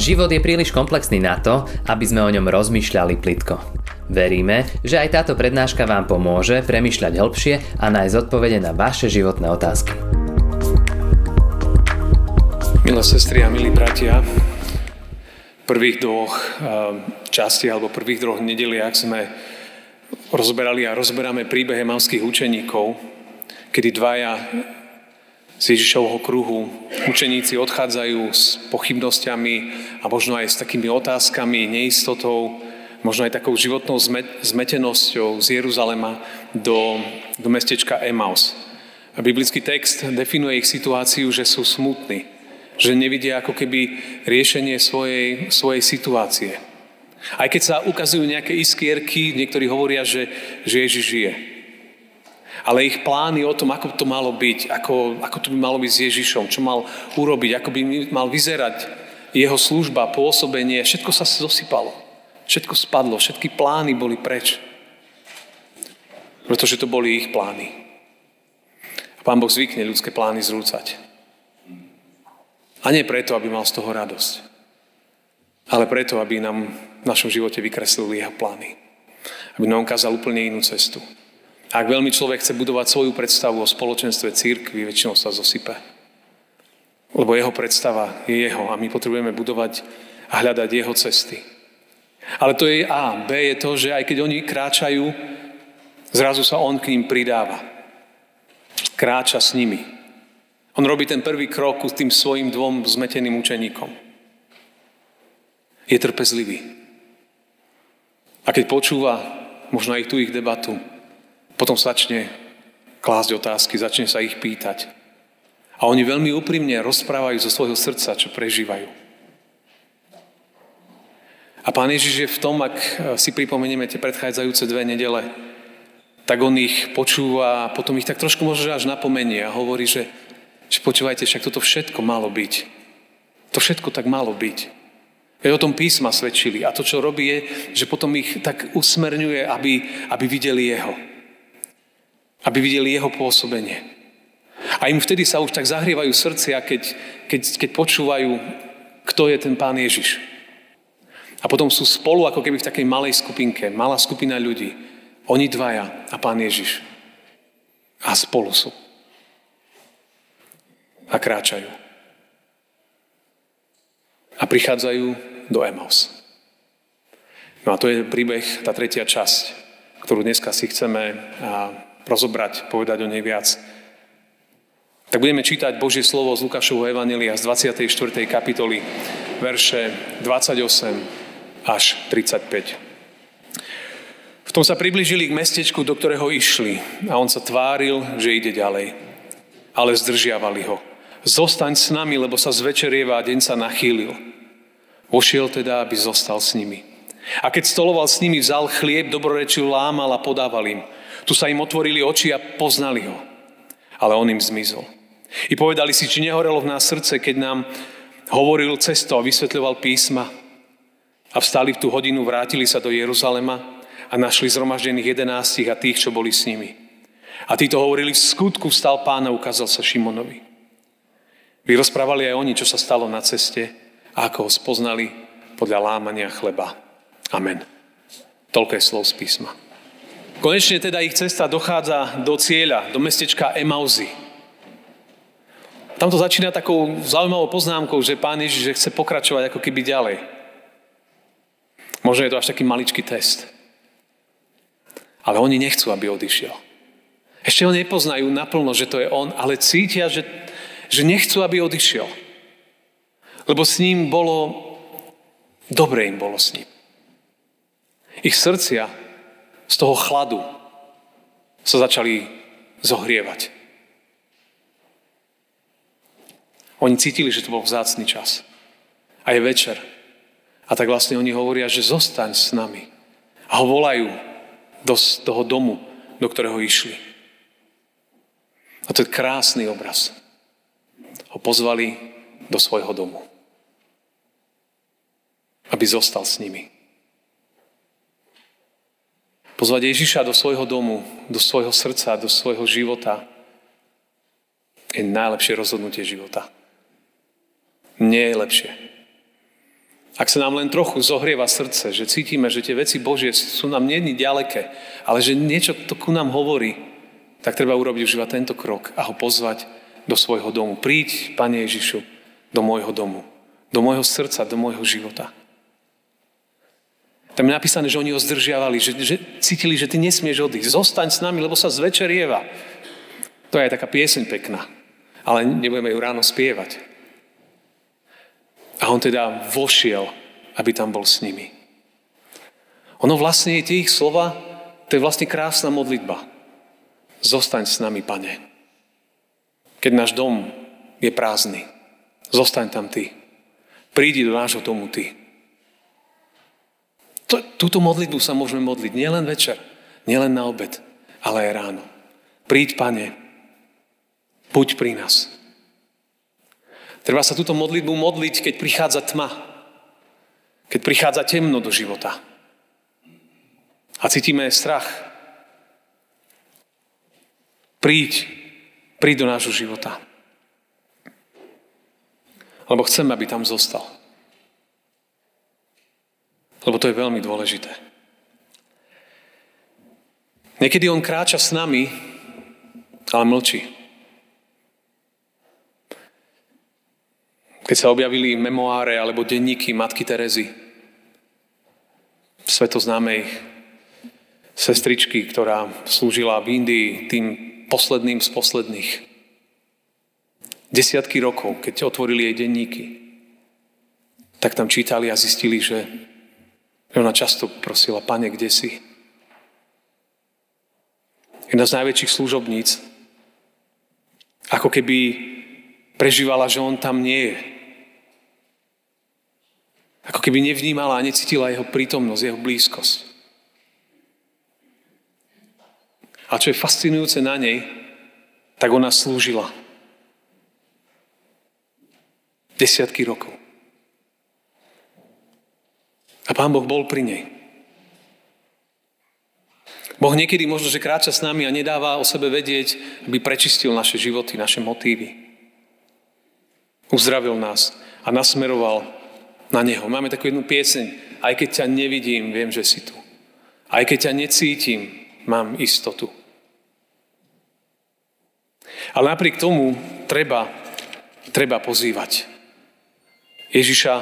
Život je príliš komplexný na to, aby sme o ňom rozmýšľali plitko. Veríme, že aj táto prednáška vám pomôže premýšľať hĺbšie a nájsť odpovede na vaše životné otázky. Milé sestry a milí bratia, prvých dvoch eh, časti alebo prvých dvoch nedeliach sme rozberali a rozberáme príbeh malských učeníkov, kedy dvaja z Ježišovho kruhu. Učeníci odchádzajú s pochybnosťami a možno aj s takými otázkami, neistotou, možno aj takou životnou zmetenosťou z Jeruzalema do, do mestečka Emaus. A biblický text definuje ich situáciu, že sú smutní, že nevidia ako keby riešenie svojej, svojej situácie. Aj keď sa ukazujú nejaké iskierky, niektorí hovoria, že, že Ježiš žije. Ale ich plány o tom, ako to malo byť, ako, ako to by malo byť s Ježišom, čo mal urobiť, ako by mal vyzerať jeho služba, pôsobenie, všetko sa zosypalo. Všetko spadlo, všetky plány boli preč. Pretože to boli ich plány. A Pán Boh zvykne ľudské plány zrúcať. A nie preto, aby mal z toho radosť, ale preto, aby nám v našom živote vykreslil jeho plány. Aby nám ukázal úplne inú cestu. Ak veľmi človek chce budovať svoju predstavu o spoločenstve církvy, väčšinou sa zosype. Lebo jeho predstava je jeho a my potrebujeme budovať a hľadať jeho cesty. Ale to je A. B je to, že aj keď oni kráčajú, zrazu sa on k ním pridáva. Kráča s nimi. On robí ten prvý krok s tým svojim dvom zmeteným učeníkom. Je trpezlivý. A keď počúva možno aj tú ich debatu, potom začne klásť otázky, začne sa ich pýtať. A oni veľmi úprimne rozprávajú zo svojho srdca, čo prežívajú. A Pán Ježiš je v tom, ak si pripomenieme tie predchádzajúce dve nedele, tak on ich počúva a potom ich tak trošku možno až napomenie a hovorí, že, že počúvajte, však toto všetko malo byť. To všetko tak malo byť. Veď o tom písma svedčili. A to, čo robí, je, že potom ich tak usmerňuje, aby, aby videli jeho. Aby videli jeho pôsobenie. A im vtedy sa už tak zahrievajú srdcia, keď, keď, keď počúvajú, kto je ten pán Ježiš. A potom sú spolu ako keby v takej malej skupinke, malá skupina ľudí. Oni dvaja a pán Ježiš. A spolu sú. A kráčajú. A prichádzajú do Emaus. No a to je príbeh, tá tretia časť, ktorú dneska si chceme rozobrať, povedať o nej viac. Tak budeme čítať Božie slovo z Lukášovho Evanelia z 24. kapitoly, verše 28 až 35. V tom sa približili k mestečku, do ktorého išli a on sa tváril, že ide ďalej. Ale zdržiavali ho. Zostaň s nami, lebo sa zvečerieva a deň sa nachýlil. Vošiel teda, aby zostal s nimi. A keď stoloval s nimi, vzal chlieb, dobrorečiu lámal a podával im. Tu sa im otvorili oči a poznali ho. Ale on im zmizol. I povedali si, či nehorelo v nás srdce, keď nám hovoril cesto a vysvetľoval písma. A vstali v tú hodinu, vrátili sa do Jeruzalema a našli zhromaždených jedenáctich a tých, čo boli s nimi. A títo hovorili, v skutku vstal pán a ukázal sa Šimonovi. Vyrozprávali aj oni, čo sa stalo na ceste a ako ho spoznali podľa lámania chleba. Amen. Toľko je slov z písma. Konečne teda ich cesta dochádza do cieľa, do mestečka Emauzy. Tam to začína takou zaujímavou poznámkou, že pán Ježiš že chce pokračovať ako keby ďalej. Možno je to až taký maličký test. Ale oni nechcú, aby odišiel. Ešte ho nepoznajú naplno, že to je on, ale cítia, že, že nechcú, aby odišiel. Lebo s ním bolo, dobre im bolo s ním. Ich srdcia z toho chladu sa začali zohrievať. Oni cítili, že to bol vzácný čas. A je večer. A tak vlastne oni hovoria, že zostaň s nami. A ho volajú do toho domu, do ktorého išli. A to je krásny obraz. Ho pozvali do svojho domu. Aby zostal s nimi. Pozvať Ježiša do svojho domu, do svojho srdca, do svojho života je najlepšie rozhodnutie života. Nie je lepšie. ak sa nám len trochu zohrieva srdce, že cítime, že tie veci Božie sú nám nie ďaleké, ale že niečo to ku nám hovorí, tak treba urobiť už iba tento krok a ho pozvať do svojho domu. Príď, Pane Ježišu, do môjho domu, do môjho srdca, do môjho života. Tam je napísané, že oni ho zdržiavali, že, že cítili, že ty nesmieš odísť. Zostaň s nami, lebo sa zvečerieva. To je aj taká pieseň pekná, ale nebudeme ju ráno spievať. A on teda vošiel, aby tam bol s nimi. Ono vlastne, tie ich slova, to je vlastne krásna modlitba. Zostaň s nami, pane. Keď náš dom je prázdny, zostaň tam ty. Prídi do nášho domu ty. Túto modlitbu sa môžeme modliť nielen večer, nielen na obed, ale aj ráno. Príď, pane, buď pri nás. Treba sa túto modlitbu modliť, keď prichádza tma. Keď prichádza temno do života. A cítime strach. Príď, príď do nášho života. Lebo chcem, aby tam zostal. Lebo to je veľmi dôležité. Niekedy on kráča s nami, ale mlčí. Keď sa objavili memoáre alebo denníky Matky Terezy, svetoznámej sestričky, ktorá slúžila v Indii tým posledným z posledných. Desiatky rokov, keď otvorili jej denníky, tak tam čítali a zistili, že ona často prosila, pane, kde si? Jedna z najväčších služobníc, ako keby prežívala, že on tam nie je. Ako keby nevnímala a necítila jeho prítomnosť, jeho blízkosť. A čo je fascinujúce na nej, tak ona slúžila. Desiatky rokov. A Pán Boh bol pri nej. Boh niekedy možno, že kráča s nami a nedáva o sebe vedieť, aby prečistil naše životy, naše motívy. Uzdravil nás a nasmeroval na Neho. Máme takú jednu pieseň. Aj keď ťa nevidím, viem, že si tu. Aj keď ťa necítim, mám istotu. Ale napriek tomu treba, treba pozývať Ježiša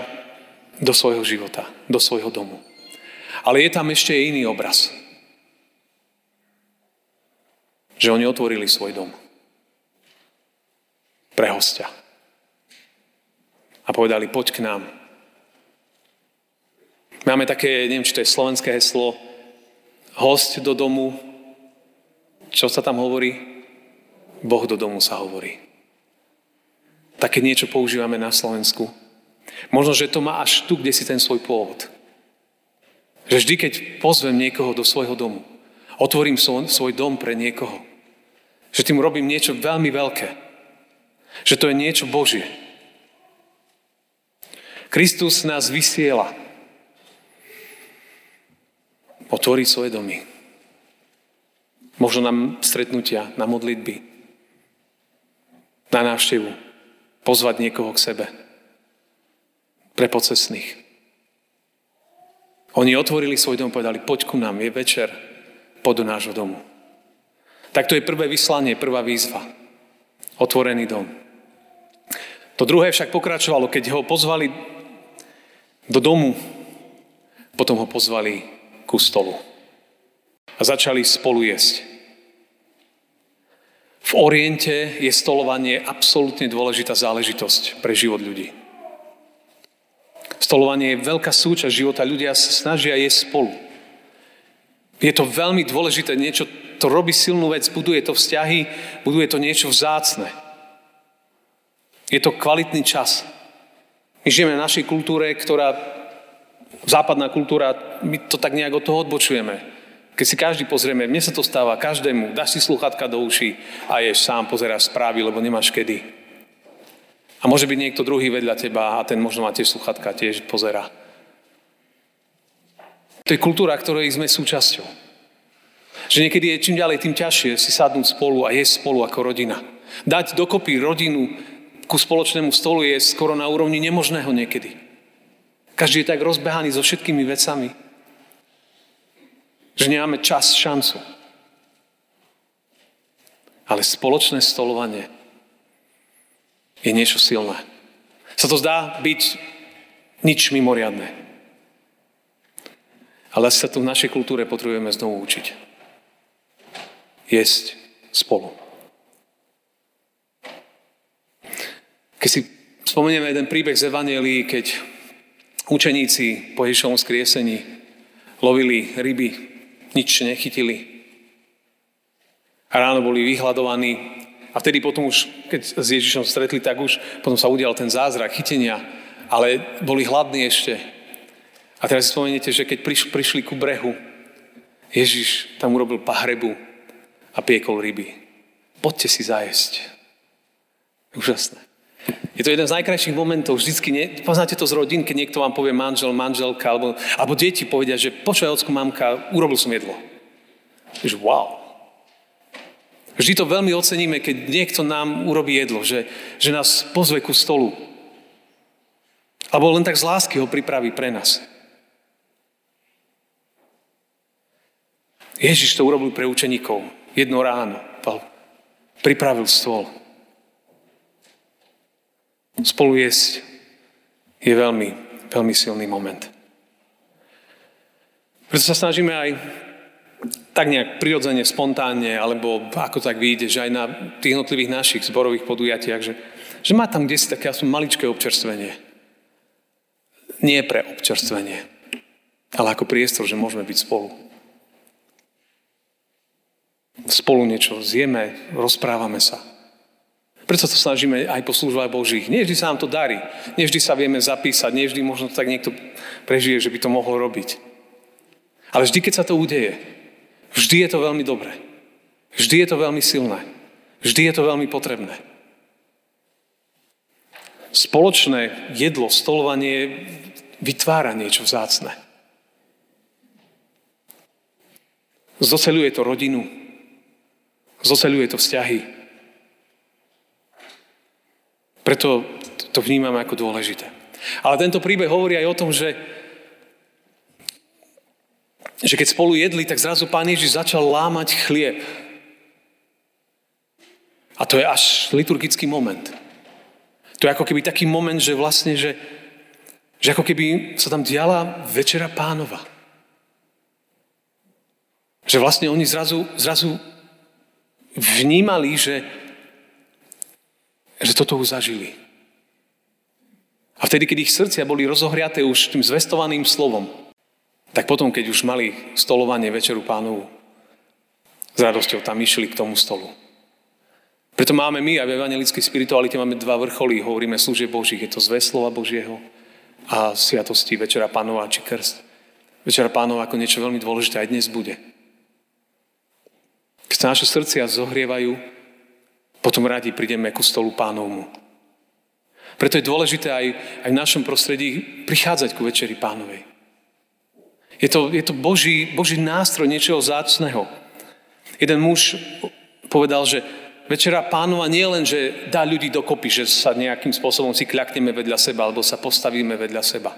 do svojho života, do svojho domu. Ale je tam ešte iný obraz. Že oni otvorili svoj dom. Pre hostia. A povedali, poď k nám. Máme také, neviem, či to je slovenské heslo, host do domu. Čo sa tam hovorí? Boh do domu sa hovorí. Také niečo používame na Slovensku. Možno, že to má až tu, kde si ten svoj pôvod. Že vždy, keď pozvem niekoho do svojho domu, otvorím svoj, dom pre niekoho, že tým robím niečo veľmi veľké. Že to je niečo Božie. Kristus nás vysiela otvoriť svoje domy. Možno na stretnutia, na modlitby, na návštevu, pozvať niekoho k sebe. Pre pocesných. Oni otvorili svoj dom, povedali, poď ku nám, je večer, poď do nášho domu. Tak to je prvé vyslanie, prvá výzva. Otvorený dom. To druhé však pokračovalo, keď ho pozvali do domu, potom ho pozvali ku stolu. A začali spolu jesť. V Oriente je stolovanie absolútne dôležitá záležitosť pre život ľudí. Stolovanie je veľká súčasť života. Ľudia sa snažia jesť spolu. Je to veľmi dôležité, niečo, to robí silnú vec, buduje to vzťahy, buduje to niečo vzácne. Je to kvalitný čas. My žijeme v našej kultúre, ktorá západná kultúra, my to tak nejak od toho odbočujeme. Keď si každý pozrieme, mne sa to stáva každému, dáš si sluchatka do uší a ješ sám, pozeráš správy, lebo nemáš kedy. A môže byť niekto druhý vedľa teba a ten možno má tiež sluchatka, tiež pozera. To je kultúra, ktorej sme súčasťou. Že niekedy je čím ďalej, tým ťažšie si sadnúť spolu a jesť spolu ako rodina. Dať dokopy rodinu ku spoločnému stolu je skoro na úrovni nemožného niekedy. Každý je tak rozbehaný so všetkými vecami, že nemáme čas, šancu. Ale spoločné stolovanie je niečo silné. Sa to zdá byť nič mimoriadné. Ale sa tu v našej kultúre potrebujeme znovu učiť. Jesť spolu. Keď si spomenieme jeden príbeh z Evangelii, keď učeníci po Ježišovom skriesení lovili ryby, nič nechytili. A ráno boli vyhľadovaní. A vtedy potom už, keď s Ježišom stretli, tak už potom sa udial ten zázrak chytenia. Ale boli hladní ešte. A teraz si spomeniete, že keď prišli ku brehu, Ježiš tam urobil pahrebu a piekol ryby. Poďte si zajesť. Úžasné. Je to jeden z najkrajších momentov. Vždycky, nie, poznáte to z rodín, keď niekto vám povie manžel, manželka, alebo, alebo deti povedia, že počuj, ocko, mamka, urobil som jedlo. Že wow. Vždy to veľmi oceníme, keď niekto nám urobí jedlo, že, že nás pozve ku stolu. Alebo len tak z lásky ho pripraví pre nás. Ježiš to urobil pre učeníkov. Jedno ráno. Pripravil stôl spolu jesť je veľmi, veľmi silný moment. Preto sa snažíme aj tak nejak prirodzene, spontánne, alebo ako tak vyjde, že aj na tých jednotlivých našich zborových podujatiach, že, že má tam kde si také aspoň maličké občerstvenie. Nie pre občerstvenie, ale ako priestor, že môžeme byť spolu. Spolu niečo zjeme, rozprávame sa. Preto sa snažíme aj po službách Božích. Nie vždy sa nám to darí. Nie vždy sa vieme zapísať. Nie vždy možno tak niekto prežije, že by to mohol robiť. Ale vždy, keď sa to udeje, vždy je to veľmi dobré. Vždy je to veľmi silné. Vždy je to veľmi potrebné. Spoločné jedlo, stolovanie vytvára niečo vzácne. Zoceluje to rodinu, zoceluje to vzťahy, preto to vnímame ako dôležité. Ale tento príbeh hovorí aj o tom, že, že keď spolu jedli, tak zrazu pán Ježiš začal lámať chlieb. A to je až liturgický moment. To je ako keby taký moment, že vlastne, že, že ako keby sa tam diala večera pánova. Že vlastne oni zrazu, zrazu vnímali, že, že toto už zažili. A vtedy, keď ich srdcia boli rozohriaté už tým zvestovaným slovom, tak potom, keď už mali stolovanie večeru pánovu, s radosťou tam išli k tomu stolu. Preto máme my aj v evangelickej spiritualite máme dva vrcholy. Hovoríme služie Božích. Je to zve slova Božieho a sviatosti Večera pánova či krst. Večera pánova ako niečo veľmi dôležité aj dnes bude. Keď sa naše srdcia zohrievajú, potom radi prídeme ku stolu pánovmu. Preto je dôležité aj, aj v našom prostredí prichádzať ku večeri pánovej. Je to, je to Boží, Boží nástroj niečoho zácného. Jeden muž povedal, že večera pánova nie len, že dá ľudí dokopy, že sa nejakým spôsobom si kľakneme vedľa seba, alebo sa postavíme vedľa seba.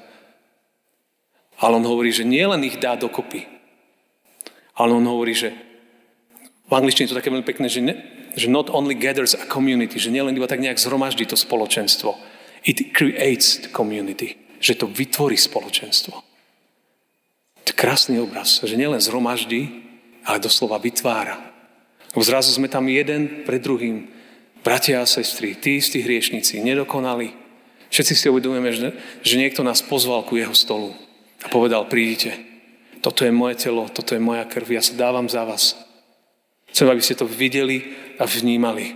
Ale on hovorí, že nie len ich dá dokopy, ale on hovorí, že v angličtine je to také veľmi pekné, že ne, že not only gathers a community, že nielen iba tak nejak zhromaždí to spoločenstvo. It creates the community. Že to vytvorí spoločenstvo. To je krásny obraz, že nielen zhromaždí, ale doslova vytvára. Lebo zrazu sme tam jeden pred druhým. Bratia a sestry, tí istí hriešnici, nedokonali. Všetci si uvedomujeme, že, že niekto nás pozval ku jeho stolu a povedal, prídite. Toto je moje telo, toto je moja krv, ja sa dávam za vás. Chcem, aby ste to videli a vnímali.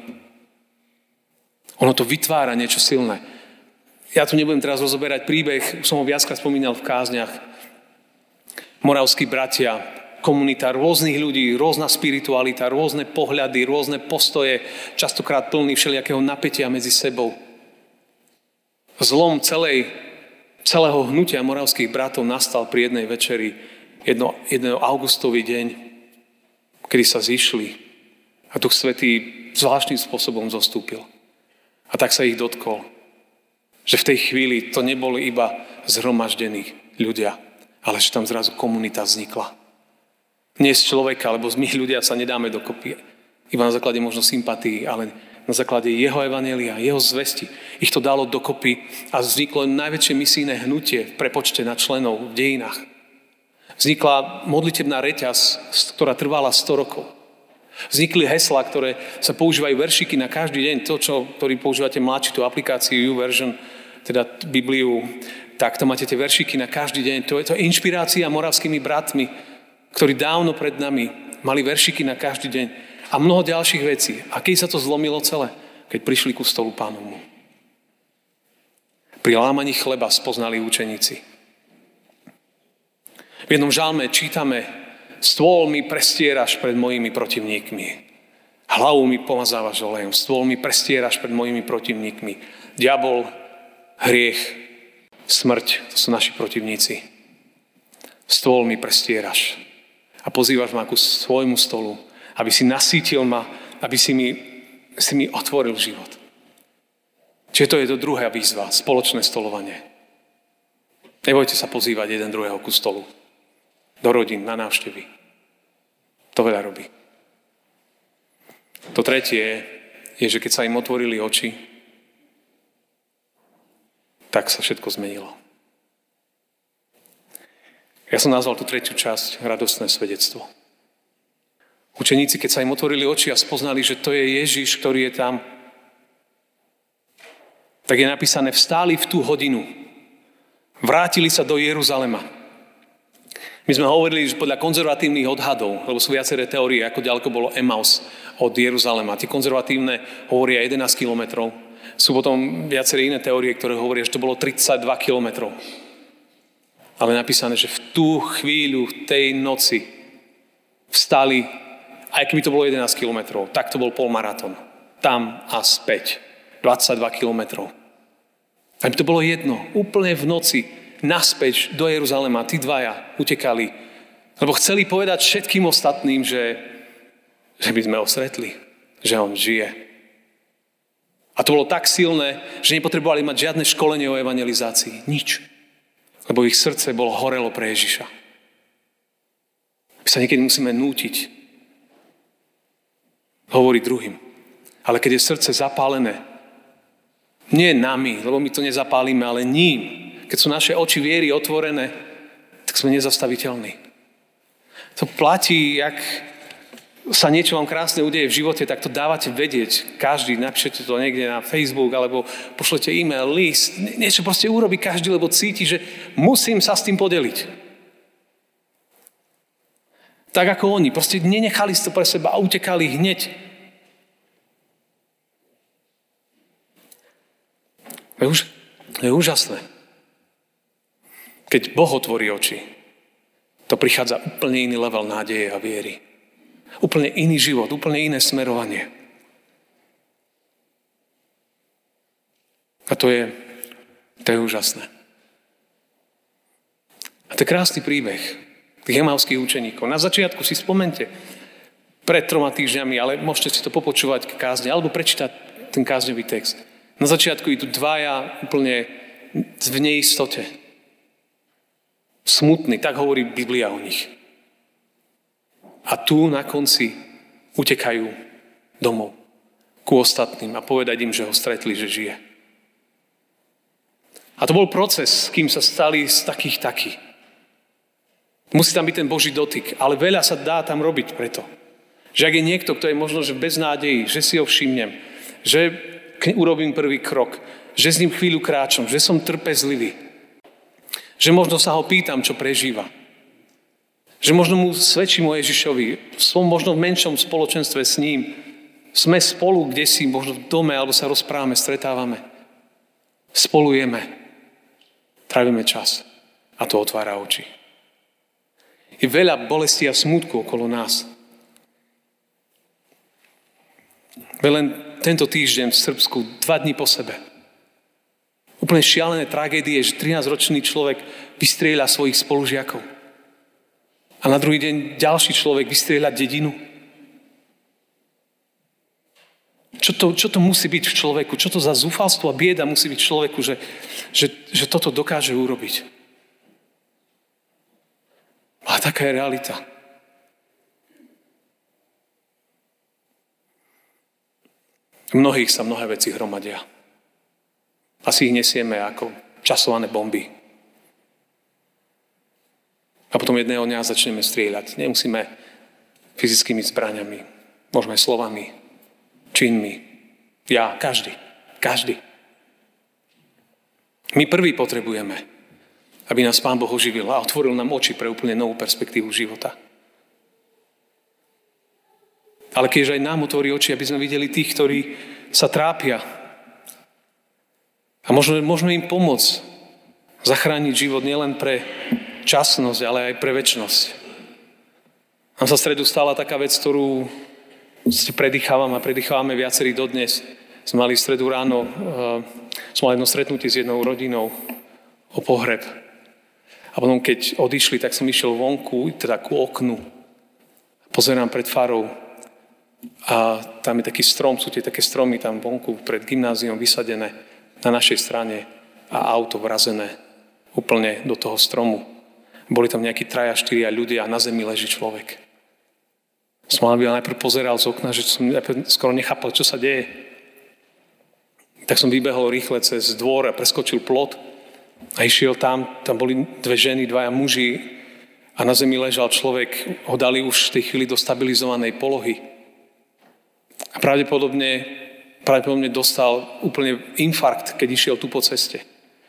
Ono to vytvára niečo silné. Ja tu nebudem teraz rozoberať príbeh, som ho viackrát spomínal v kázniach. Moravskí bratia, komunita rôznych ľudí, rôzna spiritualita, rôzne pohľady, rôzne postoje, častokrát plný všelijakého napätia medzi sebou. Zlom celej, celého hnutia moravských bratov nastal pri jednej večeri, jedno, jedného augustový deň, kedy sa zišli a Duch Svetý zvláštnym spôsobom zostúpil. A tak sa ich dotkol. Že v tej chvíli to neboli iba zhromaždení ľudia, ale že tam zrazu komunita vznikla. Z človeka, lebo my ľudia sa nedáme dokopy. Iba na základe možno sympatí, ale na základe jeho evanelia, jeho zvesti. Ich to dalo dokopy a vzniklo najväčšie misijné hnutie v prepočte na členov v dejinách. Vznikla modlitebná reťaz, ktorá trvala 100 rokov. Vznikli hesla, ktoré sa používajú veršiky na každý deň. To, čo, ktorý používate mladší, tú aplikáciu YouVersion, teda Bibliu, tak to máte tie veršiky na každý deň. To je to inšpirácia moravskými bratmi, ktorí dávno pred nami mali veršiky na každý deň a mnoho ďalších vecí. A keď sa to zlomilo celé? Keď prišli ku stolu pánovmu. Pri lámaní chleba spoznali učeníci. V jednom žalme čítame Stôl mi prestieraš pred mojimi protivníkmi. Hlavu mi pomazávaš olejom. Stôl mi prestieraš pred mojimi protivníkmi. Diabol, hriech, smrť, to sú naši protivníci. Stôl mi prestieraš a pozývaš ma ku svojmu stolu, aby si nasítil ma, aby si mi, si mi otvoril život. Čiže to je to druhá výzva, spoločné stolovanie. Nebojte sa pozývať jeden druhého ku stolu. Do rodín, na návštevy. To veľa robí. To tretie je, že keď sa im otvorili oči, tak sa všetko zmenilo. Ja som nazval tú tretiu časť radostné svedectvo. Učeníci, keď sa im otvorili oči a spoznali, že to je Ježiš, ktorý je tam, tak je napísané, vstáli v tú hodinu, vrátili sa do Jeruzalema. My sme hovorili, že podľa konzervatívnych odhadov, lebo sú viaceré teórie, ako ďaleko bolo Emaus od Jeruzalema. Tie konzervatívne hovoria 11 kilometrov. Sú potom viaceré iné teórie, ktoré hovoria, že to bolo 32 kilometrov. Ale napísané, že v tú chvíľu, tej noci vstali, aj keby to bolo 11 kilometrov, tak to bol polmaratón. Tam a späť. 22 kilometrov. Aby to bolo jedno, úplne v noci, naspäť do Jeruzalema. Tí dvaja utekali, lebo chceli povedať všetkým ostatným, že, že by sme ho stretli, že on žije. A to bolo tak silné, že nepotrebovali mať žiadne školenie o evangelizácii. Nič. Lebo ich srdce bolo horelo pre Ježiša. My sa niekedy musíme nútiť hovoriť druhým. Ale keď je srdce zapálené, nie nami, lebo my to nezapálime, ale ním, keď sú naše oči viery otvorené, tak sme nezastaviteľní. To platí, jak sa niečo vám krásne udeje v živote, tak to dávate vedieť. Každý, napíšete to niekde na Facebook, alebo pošlete e-mail, list. Niečo proste urobí každý, lebo cíti, že musím sa s tým podeliť. Tak ako oni. Proste nenechali to pre seba a utekali hneď. To je, už, to je úžasné. Keď Boh otvorí oči, to prichádza úplne iný level nádeje a viery. Úplne iný život, úplne iné smerovanie. A to je, to je úžasné. A to je krásny príbeh tých emavských učeníkov. Na začiatku si spomente, pred troma týždňami, ale môžete si to popočúvať k kázne, alebo prečítať ten kázňový text. Na začiatku idú dvaja úplne v neistote smutný, tak hovorí Biblia o nich. A tu na konci utekajú domov ku ostatným a povedať im, že ho stretli, že žije. A to bol proces, kým sa stali z takých takí. Musí tam byť ten Boží dotyk, ale veľa sa dá tam robiť preto. Že ak je niekto, kto je možno, že bez nádejí, že si ho všimnem, že urobím prvý krok, že s ním chvíľu kráčam, že som trpezlivý, že možno sa ho pýtam, čo prežíva. Že možno mu svedčím o Ježišovi. Som možno v menšom spoločenstve s ním. Sme spolu, kde si, možno v dome, alebo sa rozprávame, stretávame. Spolujeme. Trávime čas. A to otvára oči. Je veľa bolesti a smutku okolo nás. Len tento týždeň v Srbsku, dva dní po sebe, Úplne šialené tragédie, že 13-ročný človek vystrieľa svojich spolužiakov. A na druhý deň ďalší človek vystrieľa dedinu. Čo to, čo to musí byť v človeku? Čo to za zúfalstvo a bieda musí byť v človeku, že, že, že toto dokáže urobiť? A taká je realita. Mnohých sa mnohé veci hromadia. Asi ich nesieme ako časované bomby. A potom jedného dňa začneme strieľať. Nemusíme fyzickými zbraniami. Môžeme slovami, činmi. Ja, každý. Každý. My prvý potrebujeme, aby nás Pán Boh oživil a otvoril nám oči pre úplne novú perspektívu života. Ale keď aj nám otvorí oči, aby sme videli tých, ktorí sa trápia. A možno, možno im pomôcť zachrániť život nielen pre časnosť, ale aj pre väčnosť. Nám sa stredu stala taká vec, ktorú si predýchávam a predýchávame viacerí dodnes. Sme mali v stredu ráno, uh, sme mali jedno stretnutie s jednou rodinou o pohreb. A potom, keď odišli, tak som išiel vonku, teda ku oknu. Pozerám pred farou a tam je taký strom, sú tie také stromy tam vonku pred gymnáziom vysadené na našej strane a auto vrazené úplne do toho stromu. Boli tam nejakí traja, štyria ľudia a na zemi leží človek. Som by najprv pozeral z okna, že som skoro nechápal, čo sa deje. Tak som vybehol rýchle cez dvor a preskočil plot a išiel tam. Tam boli dve ženy, dvaja muži a na zemi ležal človek. Ho dali už v tej chvíli do stabilizovanej polohy. A pravdepodobne, pravdepodobne dostal úplne infarkt, keď išiel tu po ceste.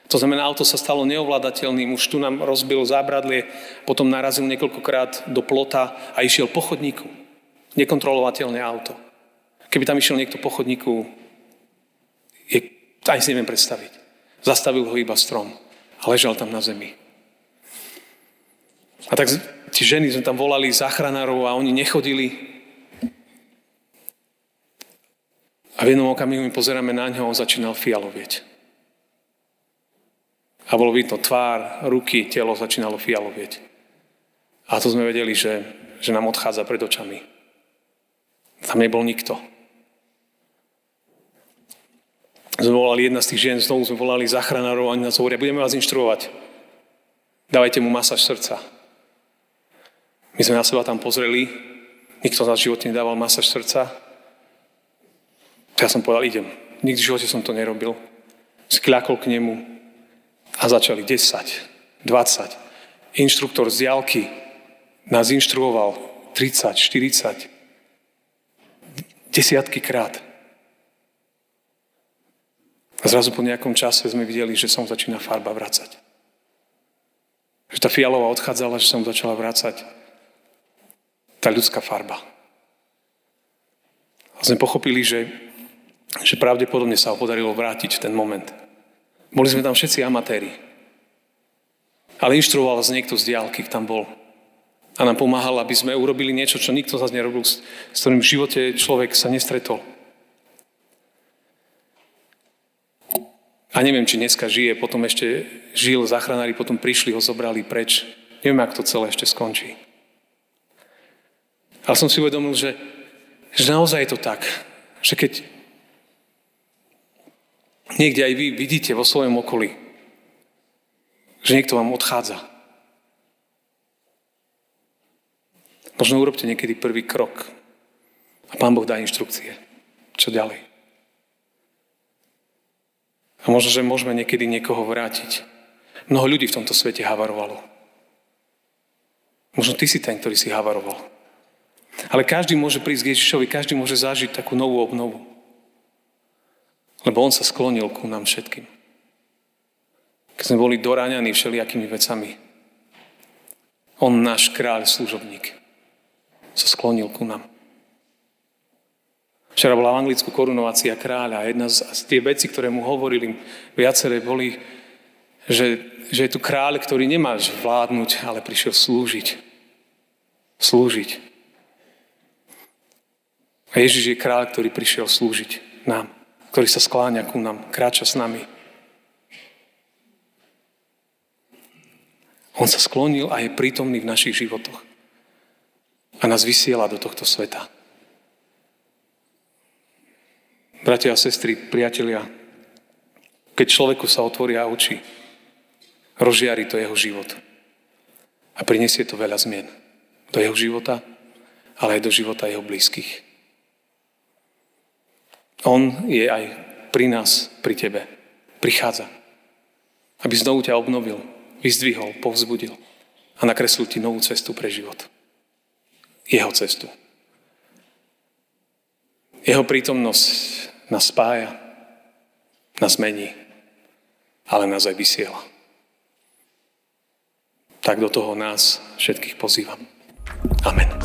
To znamená, auto sa stalo neovládateľným, už tu nám rozbil zábradlie, potom narazil niekoľkokrát do plota a išiel po chodníku. Nekontrolovateľné auto. Keby tam išiel niekto po chodníku, je, ani si neviem predstaviť. Zastavil ho iba strom a ležal tam na zemi. A tak tí ženy sme tam volali záchranárov a oni nechodili. A v jednom okamihu my pozeráme na ňo a on začínal fialovieť. A bolo vidno tvár, ruky, telo začínalo fialovieť. A to sme vedeli, že, že nám odchádza pred očami. Tam nebol nikto. Sme volali jedna z tých žien, znovu sme volali zachránarov a oni nás hovoria, budeme vás inštruovať. Dávajte mu masáž srdca. My sme na seba tam pozreli, nikto z nás v živote nedával masáž srdca. Ja som povedal, idem. Nikdy v živote som to nerobil. Skľakol k nemu, a začali 10, 20. Inštruktor z diálky nás inštruoval 30, 40, desiatky krát. A zrazu po nejakom čase sme videli, že sa mu začína farba vracať. Že tá fialová odchádzala, že sa mu začala vracať tá ľudská farba. A sme pochopili, že, že pravdepodobne sa ho podarilo vrátiť v ten moment. Boli sme tam všetci amatéri. Ale inštruoval nás niekto z diálky, tam bol. A nám pomáhal, aby sme urobili niečo, čo nikto z nás nerobil, s ktorým v živote človek sa nestretol. A neviem, či dneska žije, potom ešte žil, záchranári potom prišli, ho zobrali preč. Neviem, ako to celé ešte skončí. Ale som si uvedomil, že, že naozaj je to tak, že keď Niekde aj vy vidíte vo svojom okolí, že niekto vám odchádza. Možno urobte niekedy prvý krok a Pán Boh dá inštrukcie. Čo ďalej? A možno, že môžeme niekedy niekoho vrátiť. Mnoho ľudí v tomto svete havarovalo. Možno ty si ten, ktorý si havaroval. Ale každý môže prísť k Ježišovi, každý môže zažiť takú novú obnovu. Lebo on sa sklonil ku nám všetkým. Keď sme boli doráňaní všelijakými vecami, on, náš kráľ, služobník, sa sklonil ku nám. Včera bola v Anglicku korunovácia kráľa a jedna z, z tie veci, ktoré mu hovorili viaceré, boli, že, že je tu kráľ, ktorý nemá vládnuť, ale prišiel slúžiť. Slúžiť. A Ježiš je kráľ, ktorý prišiel slúžiť nám ktorý sa skláňa ku nám, kráča s nami. On sa sklonil a je prítomný v našich životoch. A nás vysiela do tohto sveta. Bratia a sestry, priatelia, keď človeku sa otvoria oči, rozžiari to jeho život. A prinesie to veľa zmien. Do jeho života, ale aj do života jeho blízkych. On je aj pri nás, pri tebe. Prichádza. Aby znovu ťa obnovil, vyzdvihol, povzbudil a nakreslil ti novú cestu pre život. Jeho cestu. Jeho prítomnosť nás spája, nás mení, ale nás aj vysiela. Tak do toho nás všetkých pozývam. Amen.